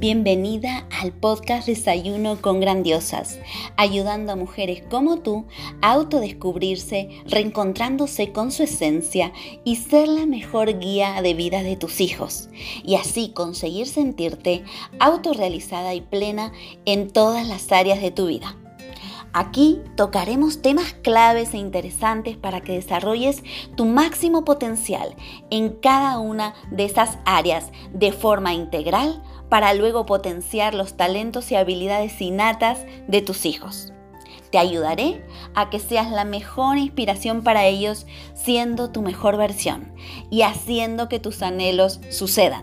Bienvenida al podcast Desayuno con Grandiosas, ayudando a mujeres como tú a autodescubrirse, reencontrándose con su esencia y ser la mejor guía de vida de tus hijos, y así conseguir sentirte autorrealizada y plena en todas las áreas de tu vida. Aquí tocaremos temas claves e interesantes para que desarrolles tu máximo potencial en cada una de esas áreas de forma integral para luego potenciar los talentos y habilidades innatas de tus hijos. Te ayudaré a que seas la mejor inspiración para ellos siendo tu mejor versión y haciendo que tus anhelos sucedan.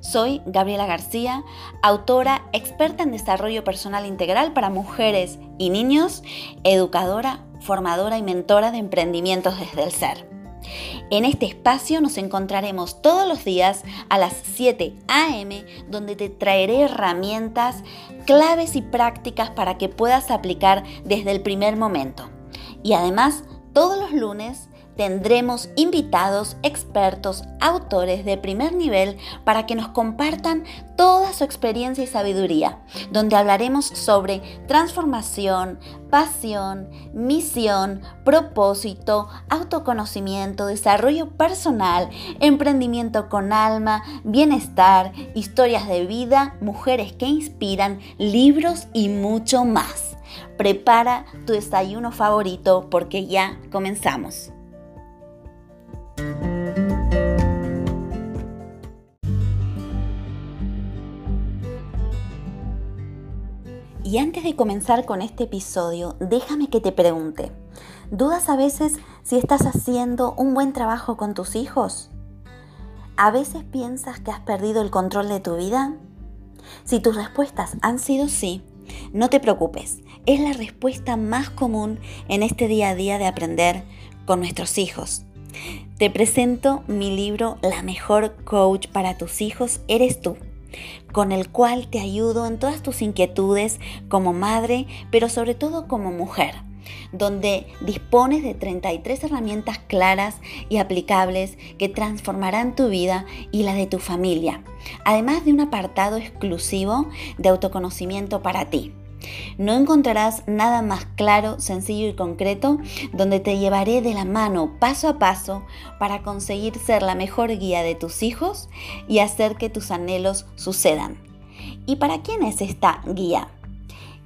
Soy Gabriela García, autora experta en desarrollo personal integral para mujeres y niños, educadora, formadora y mentora de emprendimientos desde el ser. En este espacio nos encontraremos todos los días a las 7 a.m. donde te traeré herramientas, claves y prácticas para que puedas aplicar desde el primer momento. Y además, todos los lunes tendremos invitados, expertos, autores de primer nivel para que nos compartan toda su experiencia y sabiduría, donde hablaremos sobre transformación, pasión, misión, propósito, autoconocimiento, desarrollo personal, emprendimiento con alma, bienestar, historias de vida, mujeres que inspiran, libros y mucho más. Prepara tu desayuno favorito porque ya comenzamos. Y antes de comenzar con este episodio, déjame que te pregunte, ¿dudas a veces si estás haciendo un buen trabajo con tus hijos? ¿A veces piensas que has perdido el control de tu vida? Si tus respuestas han sido sí, no te preocupes, es la respuesta más común en este día a día de aprender con nuestros hijos. Te presento mi libro La mejor coach para tus hijos eres tú con el cual te ayudo en todas tus inquietudes como madre, pero sobre todo como mujer donde dispones de 33 herramientas claras y aplicables que transformarán tu vida y la de tu familia, además de un apartado exclusivo de autoconocimiento para ti. No encontrarás nada más claro, sencillo y concreto donde te llevaré de la mano paso a paso para conseguir ser la mejor guía de tus hijos y hacer que tus anhelos sucedan. ¿Y para quién es esta guía?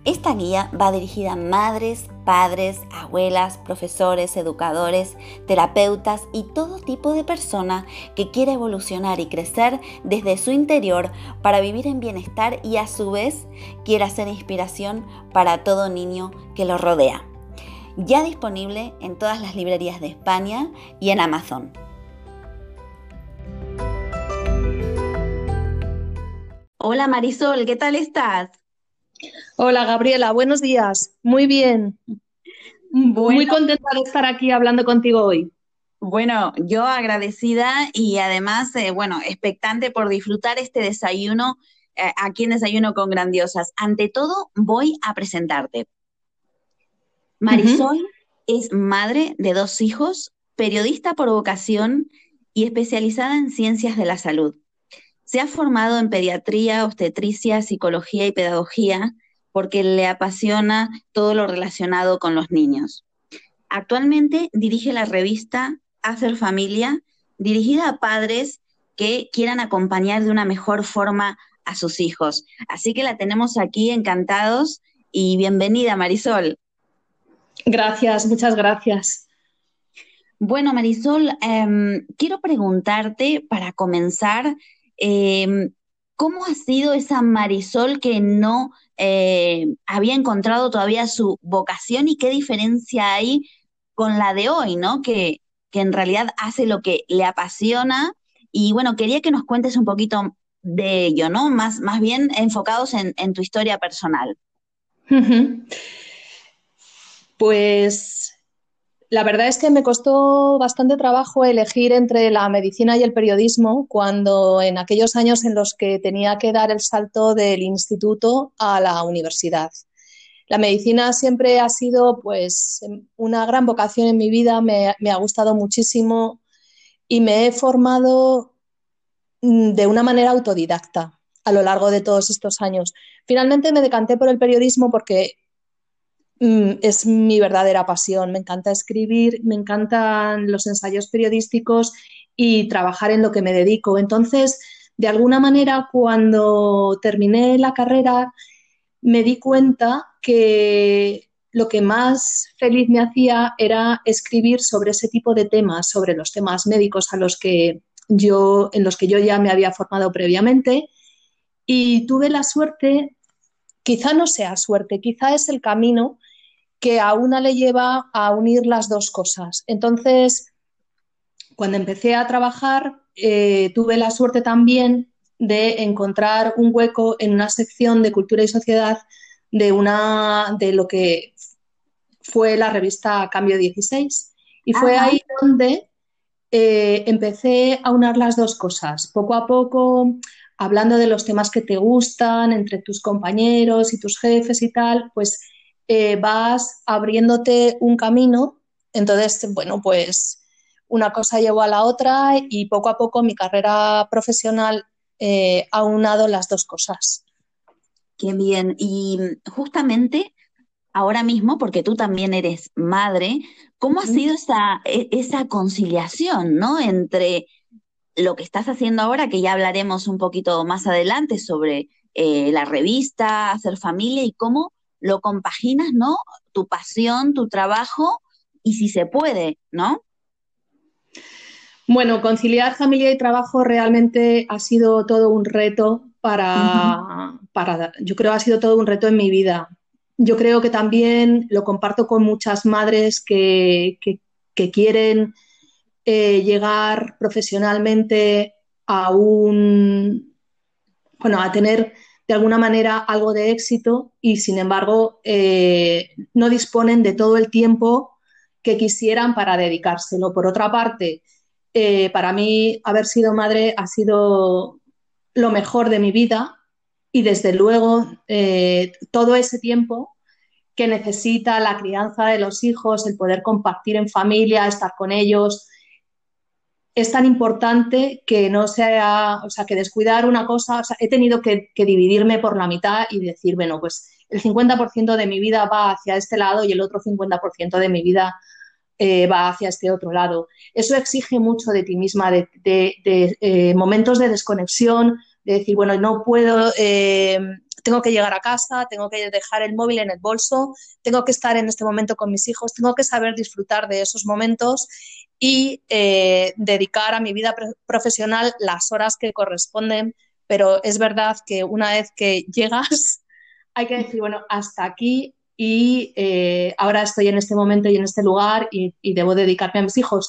Esta guía va dirigida a madres, padres, abuelas, profesores, educadores, terapeutas y todo tipo de persona que quiera evolucionar y crecer desde su interior para vivir en bienestar y a su vez quiera ser inspiración para todo niño que lo rodea. Ya disponible en todas las librerías de España y en Amazon. Hola Marisol, ¿qué tal estás? Hola Gabriela, buenos días. Muy bien. Muy contenta de estar aquí hablando contigo hoy. Bueno, yo agradecida y además, eh, bueno, expectante por disfrutar este desayuno eh, aquí en Desayuno con Grandiosas. Ante todo, voy a presentarte. Marisol es madre de dos hijos, periodista por vocación y especializada en ciencias de la salud. Se ha formado en pediatría, obstetricia, psicología y pedagogía porque le apasiona todo lo relacionado con los niños. Actualmente dirige la revista Hacer Familia, dirigida a padres que quieran acompañar de una mejor forma a sus hijos. Así que la tenemos aquí encantados y bienvenida, Marisol. Gracias, muchas gracias. Bueno, Marisol, em, quiero preguntarte para comenzar Em, ¿Cómo ha sido esa Marisol que no eh, había encontrado todavía su vocación y qué diferencia hay con la de hoy, ¿no? Que, que en realidad hace lo que le apasiona. Y bueno, quería que nos cuentes un poquito de ello, ¿no? Más, más bien enfocados en, en tu historia personal. Pues la verdad es que me costó bastante trabajo elegir entre la medicina y el periodismo cuando en aquellos años en los que tenía que dar el salto del instituto a la universidad. La medicina siempre ha sido pues una gran vocación en mi vida, me, me ha gustado muchísimo y me he formado mm, de una manera autodidacta. a lo largo de todos estos años. Finalmente me decanté por el periodismo porque es mi verdadera pasión. Me encanta escribir, me encantan los ensayos periodísticos y trabajar en lo que me dedico. Entonces, de alguna manera, cuando terminé la carrera, me di cuenta que lo que más feliz me hacía era escribir sobre ese tipo de temas, sobre los temas médicos a los que yo, en los que yo ya me había formado previamente. Y tuve la suerte, quizá no sea suerte, quizá es el camino que a una le lleva a unir las dos cosas. Entonces, cuando empecé a trabajar, eh, tuve la suerte también de encontrar un hueco en una sección de cultura y sociedad de, una, de lo que fue la revista Cambio 16. Y fue ahí donde eh, empecé a unir las dos cosas. Poco a poco, hablando de los temas que te gustan entre tus compañeros y tus jefes y tal, pues eh, vas abriéndote un camino. Entonces, bueno, pues una cosa llevó a la otra y poco a poco mi carrera profesional eh, ha unado las dos cosas. Qué bien. Y justamente ahora mismo, porque tú también eres madre, ¿cómo ha sido esa, e, esa conciliación, ¿no? Entre lo que estás haciendo ahora, que ya hablaremos un poquito más adelante sobre eh, la revista, hacer familia y cómo lo compaginas, ¿no? Tu pasión, tu trabajo y si se puede, ¿no? Bueno, conciliar familia y trabajo realmente ha sido todo un reto para, para, yo creo ha sido todo un reto en mi vida. Yo creo que también lo comparto con muchas madres que, quieren eh, llegar profesionalmente a un, bueno, a tener de alguna manera algo de éxito y sin embargo eh, no disponen de todo el tiempo que quisieran para dedicárselo. Por otra parte, eh, para mí haber sido madre ha sido lo mejor de mi vida y desde luego eh, todo ese tiempo que necesita la crianza de los hijos, el poder compartir en familia, estar con ellos, es tan importante que no sea, o sea, que descuidar una cosa, o sea, he tenido que, dividirme por la mitad y decir, bueno, pues el 50% de mi vida va hacia este lado y el otro 50% de mi vida eh, va hacia este otro lado. Eso exige mucho de ti misma, de, eh, momentos de desconexión, de decir, bueno, no puedo, eh, tengo que llegar a casa, tengo que dejar el móvil en el bolso, tengo que estar en este momento con mis hijos, tengo que saber disfrutar de esos momentos y eh, dedicar a mi vida profesional las horas que corresponden. Pero es verdad que una vez que llegas, hay que decir, bueno, hasta aquí y eh, ahora estoy en este momento y en este lugar y, y, debo dedicarme a mis hijos.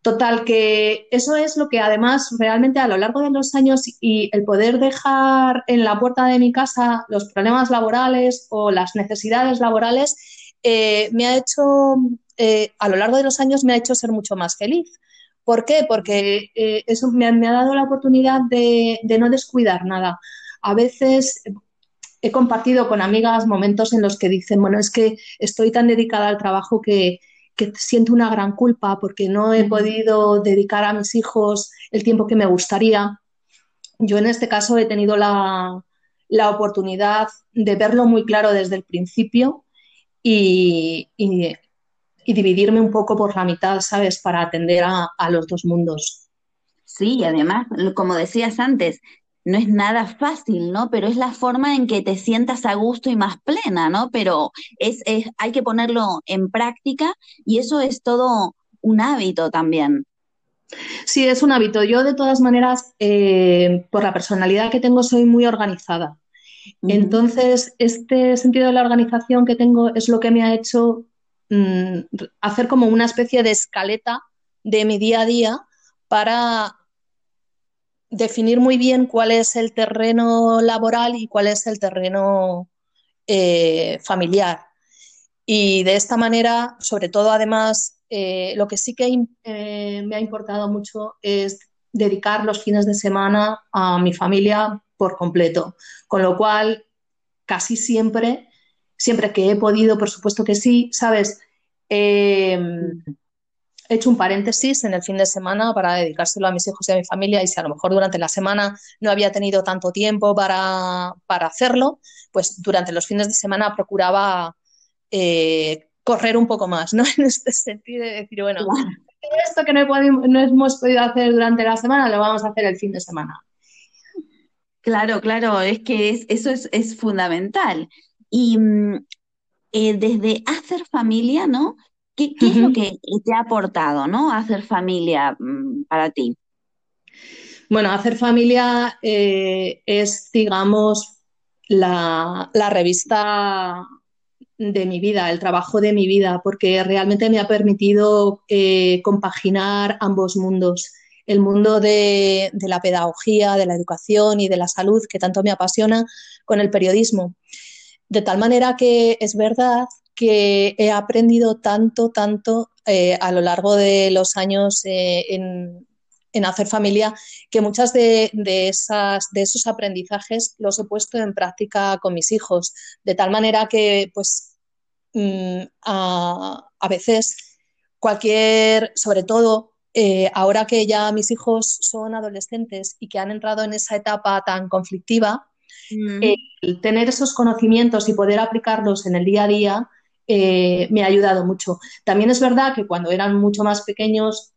Total, que eso es lo que además realmente a lo largo de los años y el poder dejar en la puerta de mi casa los problemas laborales o las necesidades laborales eh, me ha hecho, eh, a lo largo de los años me ha hecho ser mucho más feliz. ¿Por qué? Porque eh, eso me ha, dado la oportunidad de, de no descuidar nada. A veces he compartido con amigas momentos en los que dicen, bueno, es que estoy tan dedicada al trabajo que, que siento una gran culpa porque no he podido dedicar a mis hijos el tiempo que me gustaría. Yo en este caso he tenido la, oportunidad de verlo muy claro desde el principio y, dividirme un poco por la mitad, ¿sabes? Para atender a, a los dos mundos. Sí, además, como decías antes, no es nada fácil, ¿no? Pero es la forma en que te sientas a gusto y más plena, ¿no? Pero es, hay que ponerlo en práctica y eso es todo un hábito también. Sí, es un hábito. Yo de todas maneras, eh, por la personalidad que tengo, soy muy organizada. Entonces, este sentido de la organización que tengo es lo que me ha hecho mm, hacer como una especie de escaleta de mi día a día para definir muy bien cuál es el terreno laboral y cuál es el terreno eh, familiar. Y de esta manera, sobre todo además, eh, lo que sí que eh, me ha importado mucho es dedicar los fines de semana a mi familia por completo. Con lo cual, casi siempre, siempre que he podido, por supuesto que sí, sabes, he hecho un paréntesis en el fin de semana para dedicárselo a mis hijos y a mi familia y si a lo mejor durante la semana no había tenido tanto tiempo para, hacerlo, pues durante los fines de semana procuraba eh, correr un poco más, ¿no? En este sentido de decir, bueno, esto que no, no hemos podido hacer durante la semana lo vamos a hacer el fin de semana. Claro, claro, es que eso es, fundamental. Y mm, eh, desde hacer familia, ¿no? ¿Qué, es lo que te ha aportado, ¿no? Hacer familia mm, para ti. Bueno, hacer familia eh, es, digamos, la, revista de mi vida, el trabajo de mi vida, porque realmente me ha permitido eh, compaginar ambos mundos el mundo de, la pedagogía, de la educación y de la salud, que tanto me apasiona, con el periodismo. De tal manera que es verdad que he aprendido tanto, tanto eh, a lo largo de los años eh, en, hacer familia, que muchas de, esas, de esos aprendizajes los he puesto en práctica con mis hijos, de tal manera que, pues, mm, a, a veces cualquier, sobre todo eh, ahora que ya mis hijos son adolescentes y que han entrado en esa etapa tan conflictiva, mm. tener esos conocimientos y poder aplicarlos en el día a día eh, me ha ayudado mucho. También es verdad que cuando eran mucho más pequeños,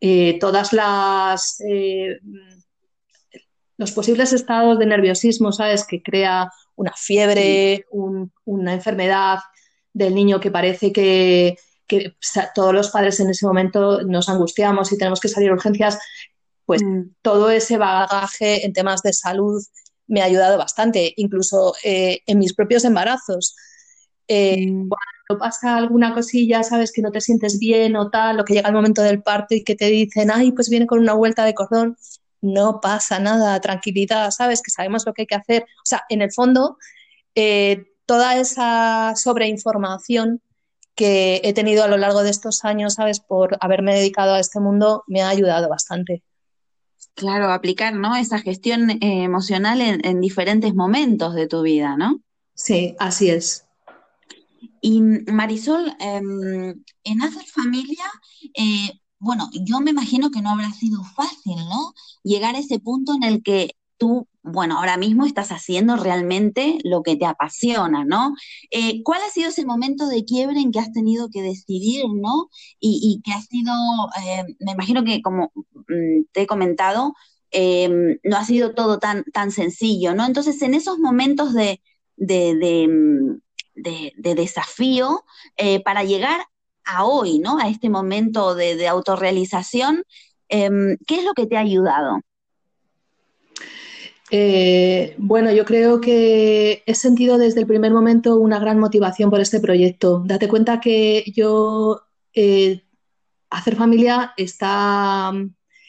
eh, todas las los posibles estados de nerviosismo, ¿sabes? Que crea una fiebre, una enfermedad del niño que parece que, que todos los padres en ese momento nos angustiamos y tenemos que salir a urgencias, pues mm. todo ese bagaje en temas de salud me ha ayudado bastante, incluso eh, en mis propios embarazos. Eh, mm. Cuando pasa alguna cosilla, sabes que no te sientes bien o tal, o que llega el momento del parto y que te dicen, ay, pues viene con una vuelta de cordón, no pasa nada, tranquilidad, sabes que sabemos lo que hay que hacer. O sea, en el fondo, eh, toda esa sobreinformación que he tenido a lo largo de estos años, ¿sabes? Por haberme dedicado a este mundo, me ha ayudado bastante. Claro, aplicar, ¿no? Esa gestión eh, emocional en, diferentes momentos de tu vida, ¿no? Sí, así es. Y Marisol, em, en Hacer Familia, eh, bueno, yo me imagino que no habrá sido fácil, ¿no? Llegar a ese punto en el que tú, bueno, ahora mismo estás haciendo realmente lo que te apasiona, ¿no? Eh, ¿Cuál ha sido ese momento de quiebre en que has tenido que decidir, ¿no? Y, que ha sido, eh, me imagino que como mm, te he comentado, em, no ha sido todo tan, tan sencillo, ¿no? Entonces, en esos momentos de, de, mm, desafío, eh, para llegar a hoy, ¿no? A este momento de, autorrealización, em, ¿qué es lo que te ha ayudado? Eh, bueno, yo creo que he sentido desde el primer momento una gran motivación por este proyecto. Date cuenta que yo, eh, Hacer Familia está,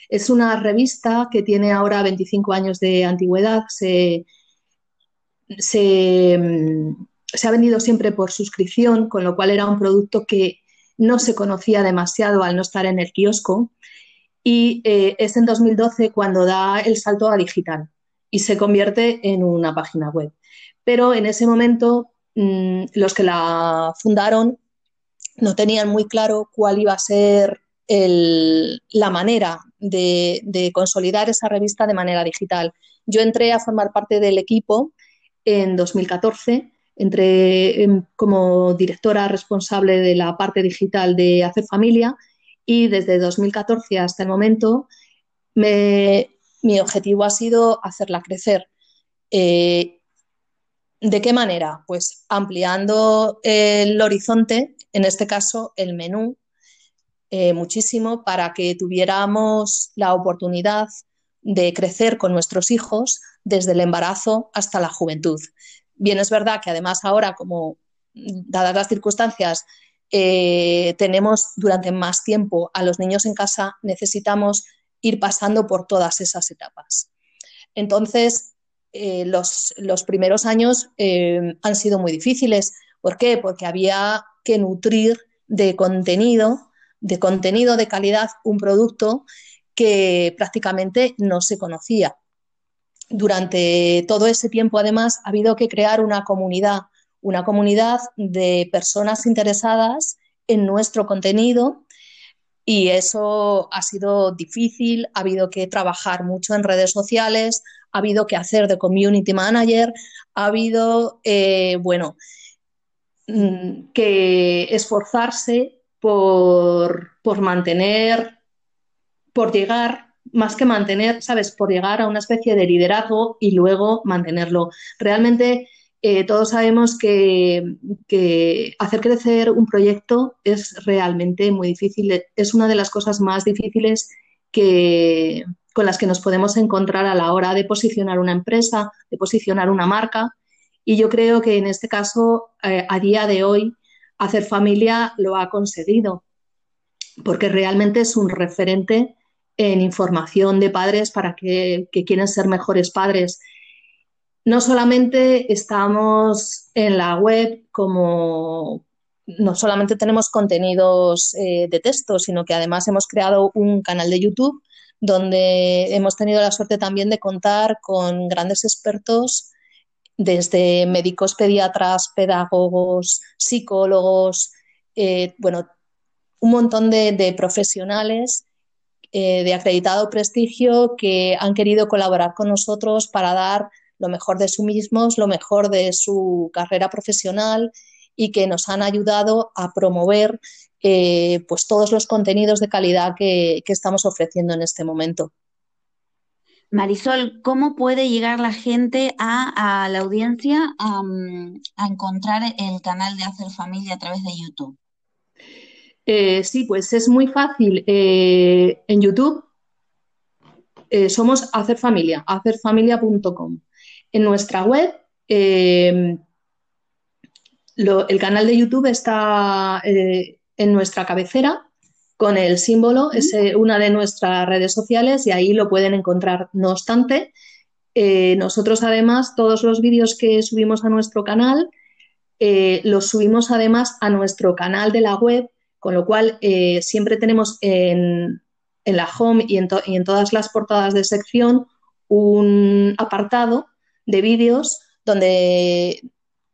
es una revista que tiene ahora 25 años de antigüedad. Se, se, ha vendido siempre por suscripción, con lo cual era un producto que no se conocía demasiado al no estar en el kiosco. Y eh, es en 2012 cuando da el salto a digital y se convierte en una página web. Pero en ese momento mm, los que la fundaron no tenían muy claro cuál iba a ser la manera de, consolidar esa revista de manera digital. Yo entré a formar parte del equipo en 2014, entré como directora responsable de la parte digital de Hacer Familia y desde 2014 hasta el momento me, mi objetivo ha sido hacerla crecer. Eh, ¿De qué manera? Pues ampliando el horizonte, en este caso el menú, eh, muchísimo para que tuviéramos la oportunidad de crecer con nuestros hijos desde el embarazo hasta la juventud. Bien, es verdad que además ahora, como dadas las circunstancias, eh, tenemos durante más tiempo a los niños en casa, necesitamos ir pasando por todas esas etapas. Entonces, eh, los, primeros años eh, han sido muy difíciles. ¿Por qué? Porque había que nutrir de contenido, de contenido de calidad, un producto que prácticamente no se conocía. Durante todo ese tiempo, además, ha habido que crear una comunidad, una comunidad de personas interesadas en nuestro contenido Y eso ha sido difícil, ha habido que trabajar mucho en redes sociales, ha habido que hacer de community manager, ha habido, eh, bueno, mm, que esforzarse por, por mantener, por llegar más que mantener, ¿sabes? Por llegar a una especie de liderazgo y luego mantenerlo. Realmente eh, todos sabemos que, hacer crecer un proyecto es realmente muy difícil. Es una de las cosas más difíciles que, con las que nos podemos encontrar a la hora de posicionar una empresa, de posicionar una marca. Y yo creo que en este caso, eh, a día de hoy, Hacer Familia lo ha conseguido, porque realmente es un referente en información de padres para que, quieren ser mejores padres. No solamente estamos en la web como, no solamente tenemos contenidos eh, de texto, sino que además hemos creado un canal de YouTube donde hemos tenido la suerte también de contar con grandes expertos desde médicos pediatras, pedagogos, psicólogos, eh, bueno, un montón de profesionales eh, de acreditado prestigio que han querido colaborar con nosotros para dar lo mejor de sí mismos, lo mejor de su carrera profesional y que nos han ayudado a promover eh, pues todos los contenidos de calidad que, estamos ofreciendo en este momento. Marisol, ¿cómo puede llegar la gente a, la audiencia a, a, encontrar el canal de Hacer Familia a través de YouTube? Eh, sí, pues es muy fácil. Eh, en YouTube eh, somos Hacer Familia, hacerfamilia.com. En nuestra web, el canal de YouTube está en nuestra cabecera con el símbolo, es una de nuestras redes sociales y ahí lo pueden encontrar. No obstante, nosotros además todos los vídeos que subimos a nuestro canal los subimos además a nuestro canal de la web con lo cual, eh, siempre tenemos en, la home y en, y en, todas las portadas de sección un apartado de vídeos donde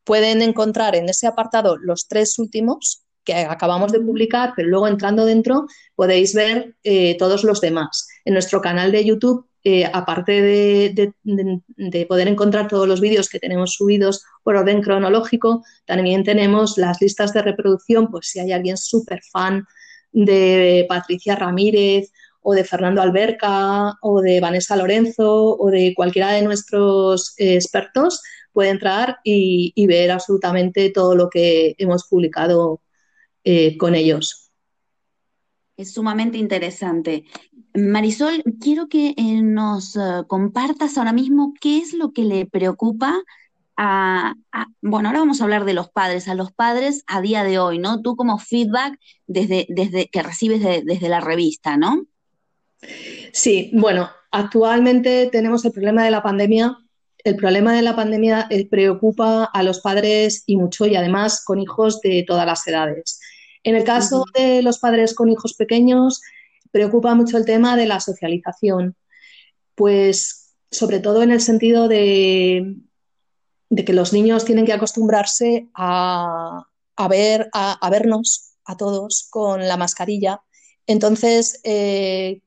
pueden encontrar en ese apartado los tres últimos que acabamos de publicar, pero luego entrando dentro podéis ver eh, todos los demás. En nuestro canal de YouTube eh, aparte de, poder encontrar todos los vídeos que tenemos subidos por orden cronológico, también tenemos las listas de reproducción, pues si hay alguien súper fan de Patricia Ramírez o de Fernando Alberca o de Vanessa Lorenzo o de cualquiera de nuestros expertos, puede entrar y, ver absolutamente todo lo que hemos publicado eh, con ellos. Es sumamente interesante. Marisol, quiero que eh, nos eh, compartas ahora mismo qué es lo que le preocupa a, bueno, ahora vamos a hablar de los padres, a los padres a día de hoy, ¿no? Tú como feedback desde, desde que recibes desde la revista, ¿no? Sí, bueno, actualmente tenemos el problema de la pandemia. El problema de la pandemia eh, preocupa a los padres y mucho, y además con hijos de todas las edades. En el caso de los padres con hijos pequeños, preocupa mucho el tema de la socialización, pues sobre todo en el sentido de, que los niños tienen que acostumbrarse a, ver, a, vernos a todos con la mascarilla. Entonces, eh,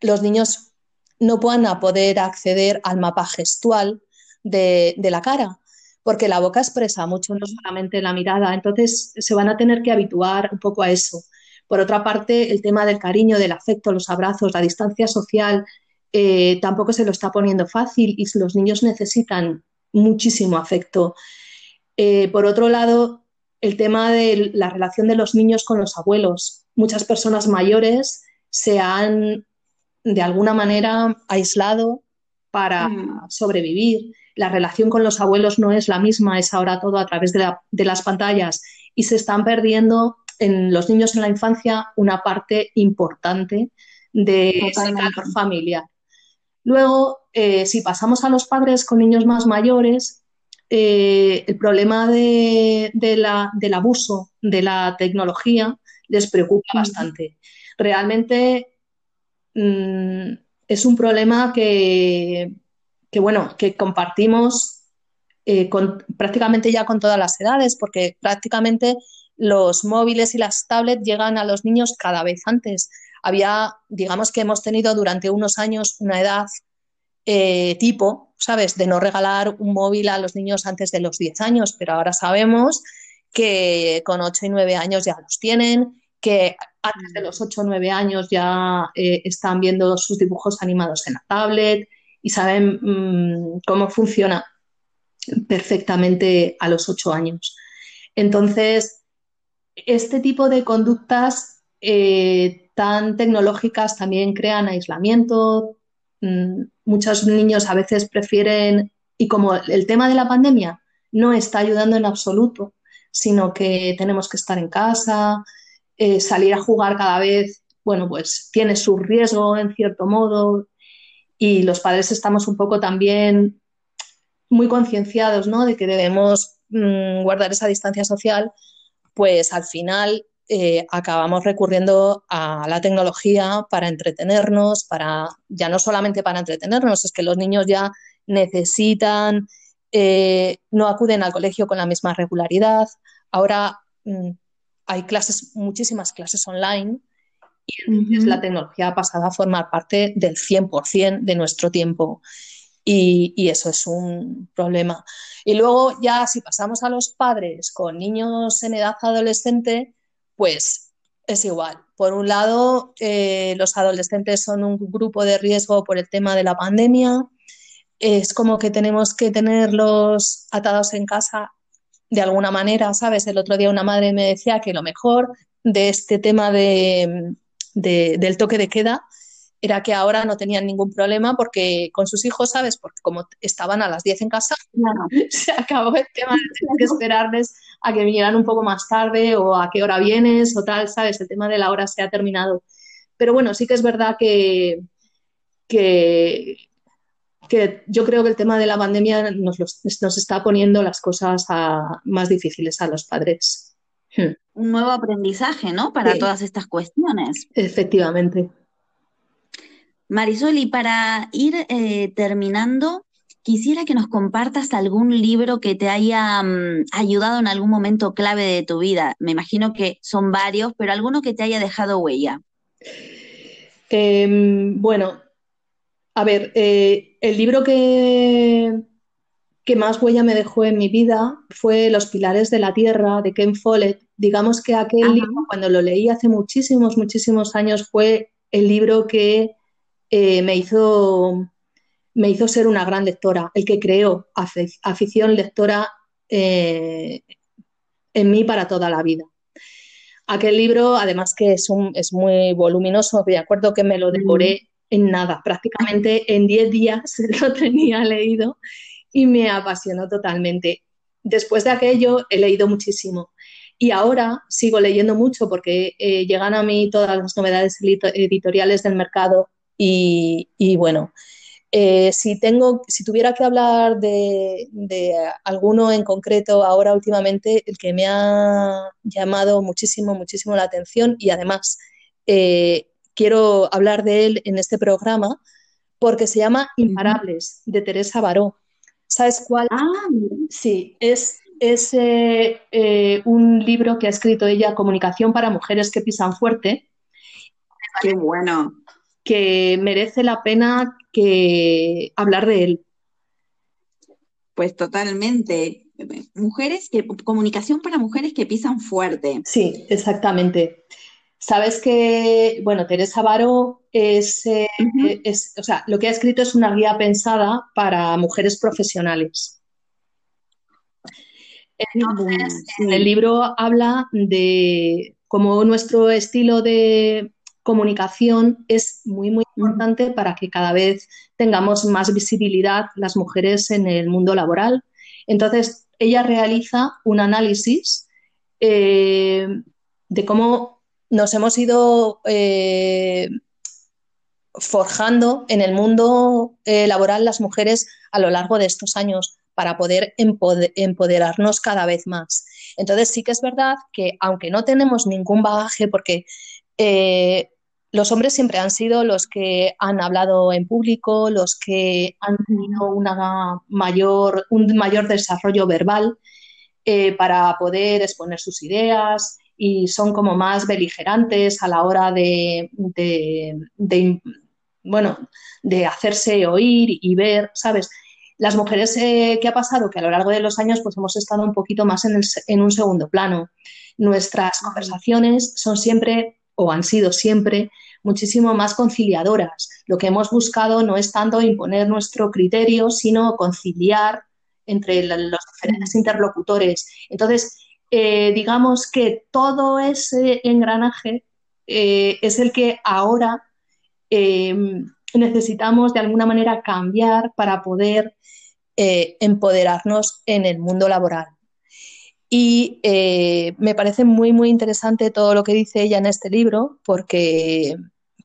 los niños no van a poder acceder al mapa gestual de, la cara, porque la boca expresa mucho, no solamente la mirada. Entonces, se van a tener que habituar un poco a eso. Por otra parte, el tema del cariño, del afecto, los abrazos, la distancia social, eh, tampoco se lo está poniendo fácil y los niños necesitan muchísimo afecto. Eh, por otro lado, el tema de la relación de los niños con los abuelos. Muchas personas mayores se han, de alguna manera, aislado para mm. sobrevivir. La relación con los abuelos no es la misma, es ahora todo a través de, de las pantallas y se están perdiendo en los niños en la infancia una parte importante de ese calor familiar. Luego, eh, si pasamos a los padres con niños más mayores, eh, el problema de, del abuso de la tecnología les preocupa bastante. Realmente mm, es un problema que, bueno, que compartimos eh, con, prácticamente ya con todas las edades, porque prácticamente los móviles y las tablets llegan a los niños cada vez antes. había, digamos que hemos tenido durante unos años una edad eh, tipo, ¿sabes?, de no regalar un móvil a los niños antes de los 10 años, pero ahora sabemos que con 8 y 9 años ya los tienen, que antes de los 8 o 9 años ya eh, están viendo sus dibujos animados en la tablet y saben mm, cómo funciona perfectamente a los 8 años. Entonces, este tipo de conductas eh, tan tecnológicas también crean aislamiento. Mm, muchos niños a veces prefieren, y como el tema de la pandemia no está ayudando en absoluto, sino que tenemos que estar en casa, eh, salir a jugar cada vez, bueno, pues tiene su riesgo en cierto modo y los padres estamos un poco también muy concienciados, ¿no? De que debemos mm, guardar esa distancia social, pues al final eh, acabamos recurriendo a la tecnología para entretenernos, para ya no solamente para entretenernos, es que los niños ya necesitan, eh, no acuden al colegio con la misma regularidad. Ahora mm, hay clases, muchísimas clases online y la tecnología ha pasado a formar parte del 100% de nuestro tiempo. Y, eso es un problema. Y luego ya si pasamos a los padres con niños en edad adolescente, pues es igual. Por un lado, eh, los adolescentes son un grupo de riesgo por el tema de la pandemia. Es como que tenemos que tenerlos atados en casa de alguna manera, ¿sabes? El otro día una madre me decía que lo mejor de este tema de, del toque de queda era que ahora no tenían ningún problema porque con sus hijos, ¿sabes? Porque como estaban a las 10 en casa, se acabó el tema de tener que esperarles a que vinieran un poco más tarde o a qué hora vienes o tal, ¿sabes? El tema de la hora se ha terminado. Pero bueno, sí que es verdad que, que, que yo creo que el tema de la pandemia nos, nos está poniendo las cosas más difíciles a los padres. Hmm. Un nuevo aprendizaje, ¿no? Para todas estas cuestiones. Efectivamente. Marisol, y para ir eh, terminando, quisiera que nos compartas algún libro que te haya mm, ayudado en algún momento clave de tu vida. Me imagino que son varios, pero alguno que te haya dejado huella. Em, bueno, a ver, eh, el libro que, que más huella me dejó en mi vida fue Los Pilares de la Tierra de Ken Follett. Digamos que aquel libro, cuando lo leí hace muchísimos, muchísimos años, fue el libro que eh, me, hizo, me hizo ser una gran lectora, el que creó afición lectora eh, en mí para toda la vida. Aquel libro, además que es, un, es muy voluminoso, de acuerdo que me lo devoré en nada, prácticamente en 10 días lo tenía leído y me apasionó totalmente. Después de aquello he leído muchísimo y ahora sigo leyendo mucho porque eh, llegan a mí todas las novedades editoriales del mercado y, bueno, eh, si, tengo, si tuviera que hablar de, alguno en concreto ahora últimamente, el que me ha llamado muchísimo, muchísimo la atención y además eh, quiero hablar de él en este programa porque se llama Imparables, de Teresa Baró. ¿Sabes cuál? Ah, sí, es, es eh, un libro que ha escrito ella, Comunicación para Mujeres que Pisan Fuerte. Qué bueno que merece la pena que hablar de él. Pues totalmente. Mujeres que, comunicación para mujeres que pisan fuerte. Sí, exactamente. Sabes que, bueno, Teresa Baro es, eh, es, o sea, lo que ha escrito es una guía pensada para mujeres profesionales. Entonces, en el libro habla de cómo nuestro estilo de, comunicación es muy, muy importante para que cada vez tengamos más visibilidad las mujeres en el mundo laboral. Entonces, ella realiza un análisis eh, de cómo nos hemos ido eh, forjando en el mundo eh, laboral las mujeres a lo largo de estos años para poder empoderarnos cada vez más. Entonces sí que es verdad que aunque no tenemos ningún bagaje, porque los hombres siempre han sido los que han hablado en público, los que han tenido una mayor, un mayor desarrollo verbal eh, para poder exponer sus ideas y son como más beligerantes a la hora de, bueno, de hacerse oír y ver, ¿sabes? Las mujeres, eh, ¿qué ha pasado? Que a lo largo de los años pues hemos estado un poquito más en, en un segundo plano. Nuestras conversaciones son siempre, o han sido siempre, muchísimo más conciliadoras. Lo que hemos buscado no es tanto imponer nuestro criterio, sino conciliar entre los diferentes interlocutores. Entonces, eh, digamos que todo ese engranaje eh, es el que ahora eh, necesitamos de alguna manera cambiar para poder empoderarnos en el mundo laboral. Y me parece muy, muy interesante todo lo que dice ella en este libro, porque,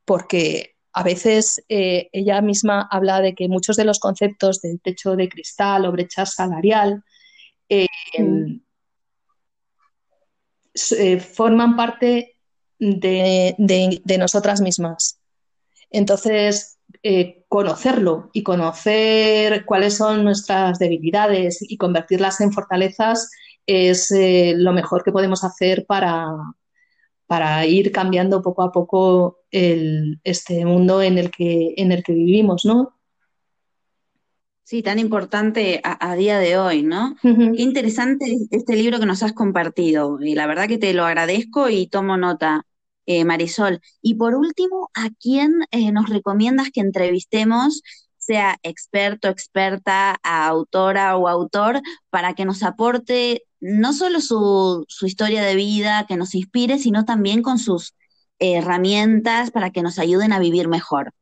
porque a veces ella misma habla de que muchos de los conceptos del techo de cristal o brecha salarial mm. Eh, forman parte de, nosotras mismas. Entonces, eh, conocerlo y conocer cuáles son nuestras debilidades y convertirlas en fortalezas es eh, lo mejor que podemos hacer para, para ir cambiando poco a poco este mundo en el que, en el que vivimos, ¿no? Sí, tan importante a, día de hoy, ¿no? Qué interesante este libro que nos has compartido. Y la verdad que te lo agradezco y tomo nota, eh, Marisol. Y por último, ¿a quién eh, nos recomiendas que entrevistemos, sea experto, experta, autora o autor, para que nos aporte no solo su, su historia de vida, que nos inspire, sino también con sus herramientas para que nos ayuden a vivir mejor?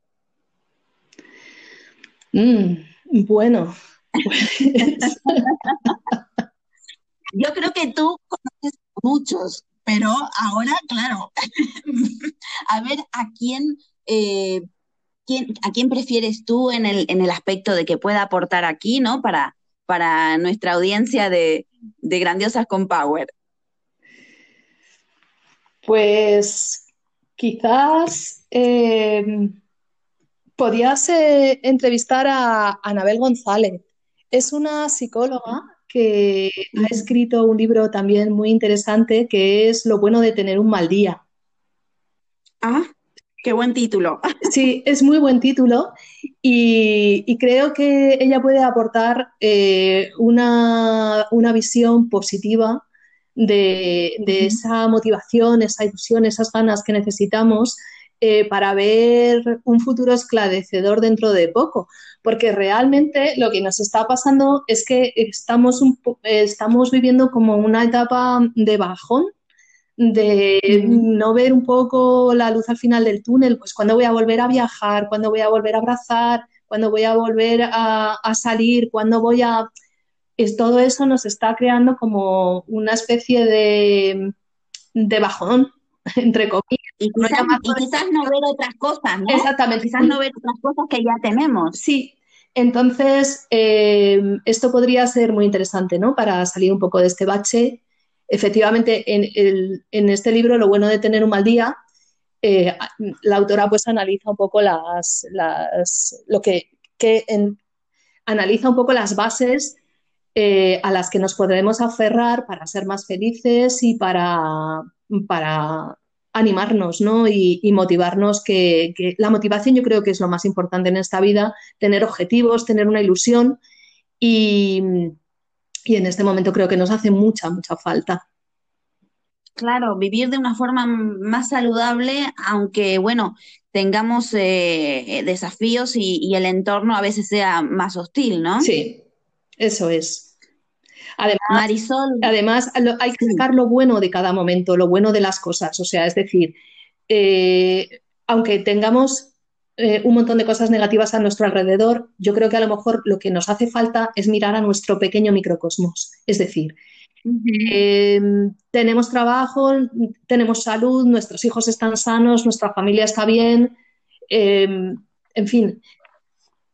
Mm. Bueno, pues... Yo creo que tú conoces muchos, pero ahora, claro, a ver a quién, eh, quién, a quién prefieres tú en el, en el aspecto de que pueda aportar aquí, ¿no? Para, para nuestra audiencia de, de Grandiosas con Power. Pues quizás eh, podías eh, entrevistar a Anabel González. Es una psicóloga que ha escrito un libro también muy interesante que es Lo bueno de tener un mal día. Ah, qué buen título. Sí, es muy buen título y, creo que ella puede aportar eh, una, visión positiva de, de, esa motivación, esa ilusión, esas ganas que necesitamos eh, para ver un futuro esclarecedor dentro de poco, porque realmente lo que nos está pasando es que estamos, estamos viviendo como una etapa de bajón, de no ver un poco la luz al final del túnel, pues cuando voy a volver a viajar, cuando voy a volver a abrazar, cuando voy a volver a, salir, cuando voy a... Es, todo eso nos está creando como una especie de, de bajón, entre comillas. Y quizás, no ver otras cosas, ¿no? Exactamente. Quizás no ver otras cosas que ya tenemos. Sí, entonces eh, esto podría ser muy interesante, ¿no? Para salir un poco de este bache. Efectivamente, en, este libro, lo bueno de tener un mal día, eh, la autora pues analiza un poco las, lo que, analiza un poco las bases eh, a las que nos podremos aferrar para ser más felices y para, para animarnos ¿no? y, motivarnos, que, la motivación yo creo que es lo más importante en esta vida, tener objetivos, tener una ilusión y, en este momento creo que nos hace mucha, mucha falta. Claro, vivir de una forma más saludable, aunque bueno, tengamos eh, desafíos y, y, el entorno a veces sea más hostil, ¿no? Sí, eso es. Además, Marisol. Además, hay que sacar lo bueno de cada momento, lo bueno de las cosas. O sea, es decir, eh, aunque tengamos eh, un montón de cosas negativas a nuestro alrededor, yo creo que a lo mejor lo que nos hace falta es mirar a nuestro pequeño microcosmos. Es decir, em, tenemos trabajo, tenemos salud, nuestros hijos están sanos, nuestra familia está bien, em, en fin,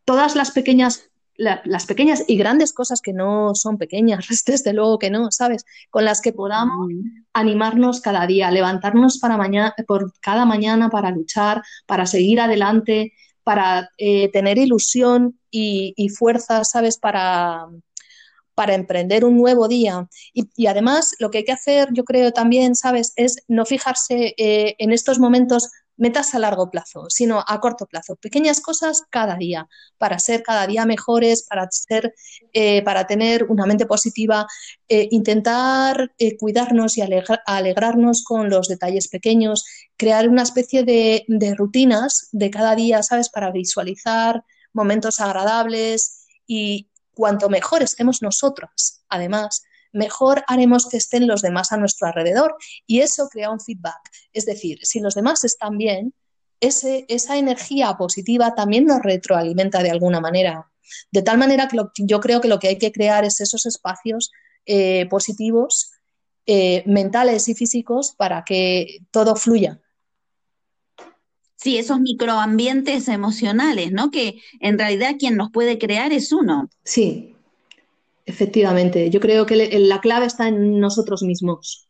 todas las pequeñas las pequeñas y grandes cosas que no son pequeñas, desde luego que no, ¿sabes? Con las que podamos animarnos cada día, levantarnos para mañana, por cada mañana para luchar, para seguir adelante, para eh, tener ilusión y, fuerza, ¿sabes? Para, para emprender un nuevo día. Y, además, lo que hay que hacer, yo creo también, ¿sabes?, es no fijarse eh, en estos momentos metas a largo plazo, sino a corto plazo. Pequeñas cosas cada día, para ser cada día mejores, para, ser, eh, para tener una mente positiva, eh, intentar eh, cuidarnos y alegrarnos con los detalles pequeños, crear una especie de, de rutinas de cada día, ¿sabes? Para visualizar momentos agradables y cuanto mejor estemos nosotras, además, mejor haremos que estén los demás a nuestro alrededor y eso crea un feedback. Es decir, si los demás están bien, esa energía positiva también nos retroalimenta de alguna manera. De tal manera que yo creo que lo que hay que crear es esos espacios eh, positivos, eh, mentales y físicos, para que todo fluya. Sí, esos microambientes emocionales, ¿no? Que en realidad quien los puede crear es uno. Sí, Efectivamente, yo creo que la clave está en nosotros mismos.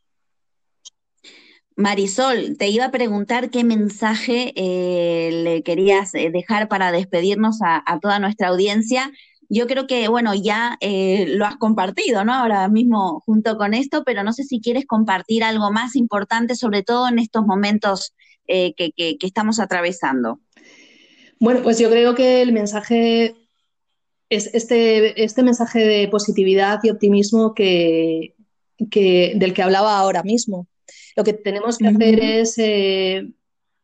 Marisol, te iba a preguntar qué mensaje eh, le querías eh, dejar para despedirnos a, toda nuestra audiencia. Yo creo que, bueno, ya eh, lo has compartido, ¿no? Ahora mismo junto con esto, pero no sé si quieres compartir algo más importante, sobre todo en estos momentos que, que estamos atravesando. Bueno, pues yo creo que el mensaje es este, este mensaje de positividad y optimismo que, del que hablaba ahora mismo. Lo que tenemos que hacer es eh,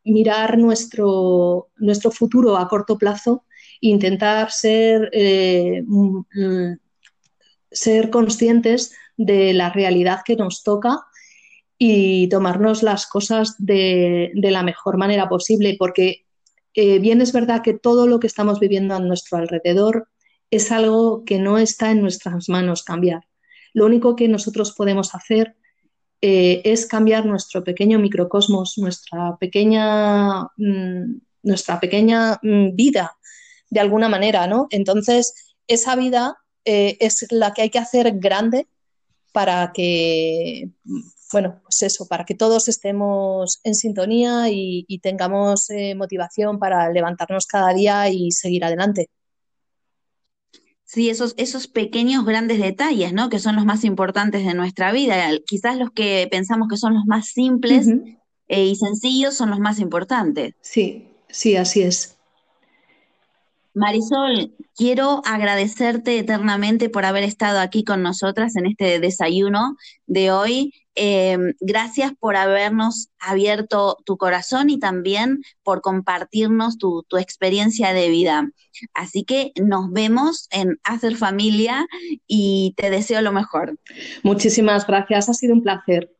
mirar nuestro, nuestro futuro a corto plazo e intentar ser, eh, mm, ser conscientes de la realidad que nos toca y tomarnos las cosas de, la mejor manera posible, porque eh, bien es verdad que todo lo que estamos viviendo a nuestro alrededor es algo que no está en nuestras manos cambiar. Lo único que nosotros podemos hacer eh, es cambiar nuestro pequeño microcosmos, nuestra pequeña, mm, nuestra pequeña mm, vida, de alguna manera, ¿no? Entonces, esa vida eh, es la que hay que hacer grande para que, bueno, pues eso, para que todos estemos en sintonía y, tengamos eh, motivación para levantarnos cada día y seguir adelante. Sí, esos, esos pequeños grandes detalles, ¿no? Que son los más importantes de nuestra vida. Quizás los que pensamos que son los más simples eh, y sencillos son los más importantes. Sí, sí, así es. Marisol, quiero agradecerte eternamente por haber estado aquí con nosotras en este desayuno de hoy. Em, gracias por habernos abierto tu corazón y también por compartirnos tu, tu, experiencia de vida. Así que nos vemos en Hacer Familia y te deseo lo mejor. Muchísimas gracias, ha sido un placer.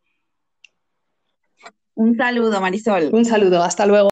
Un saludo, Marisol. Un saludo, hasta luego.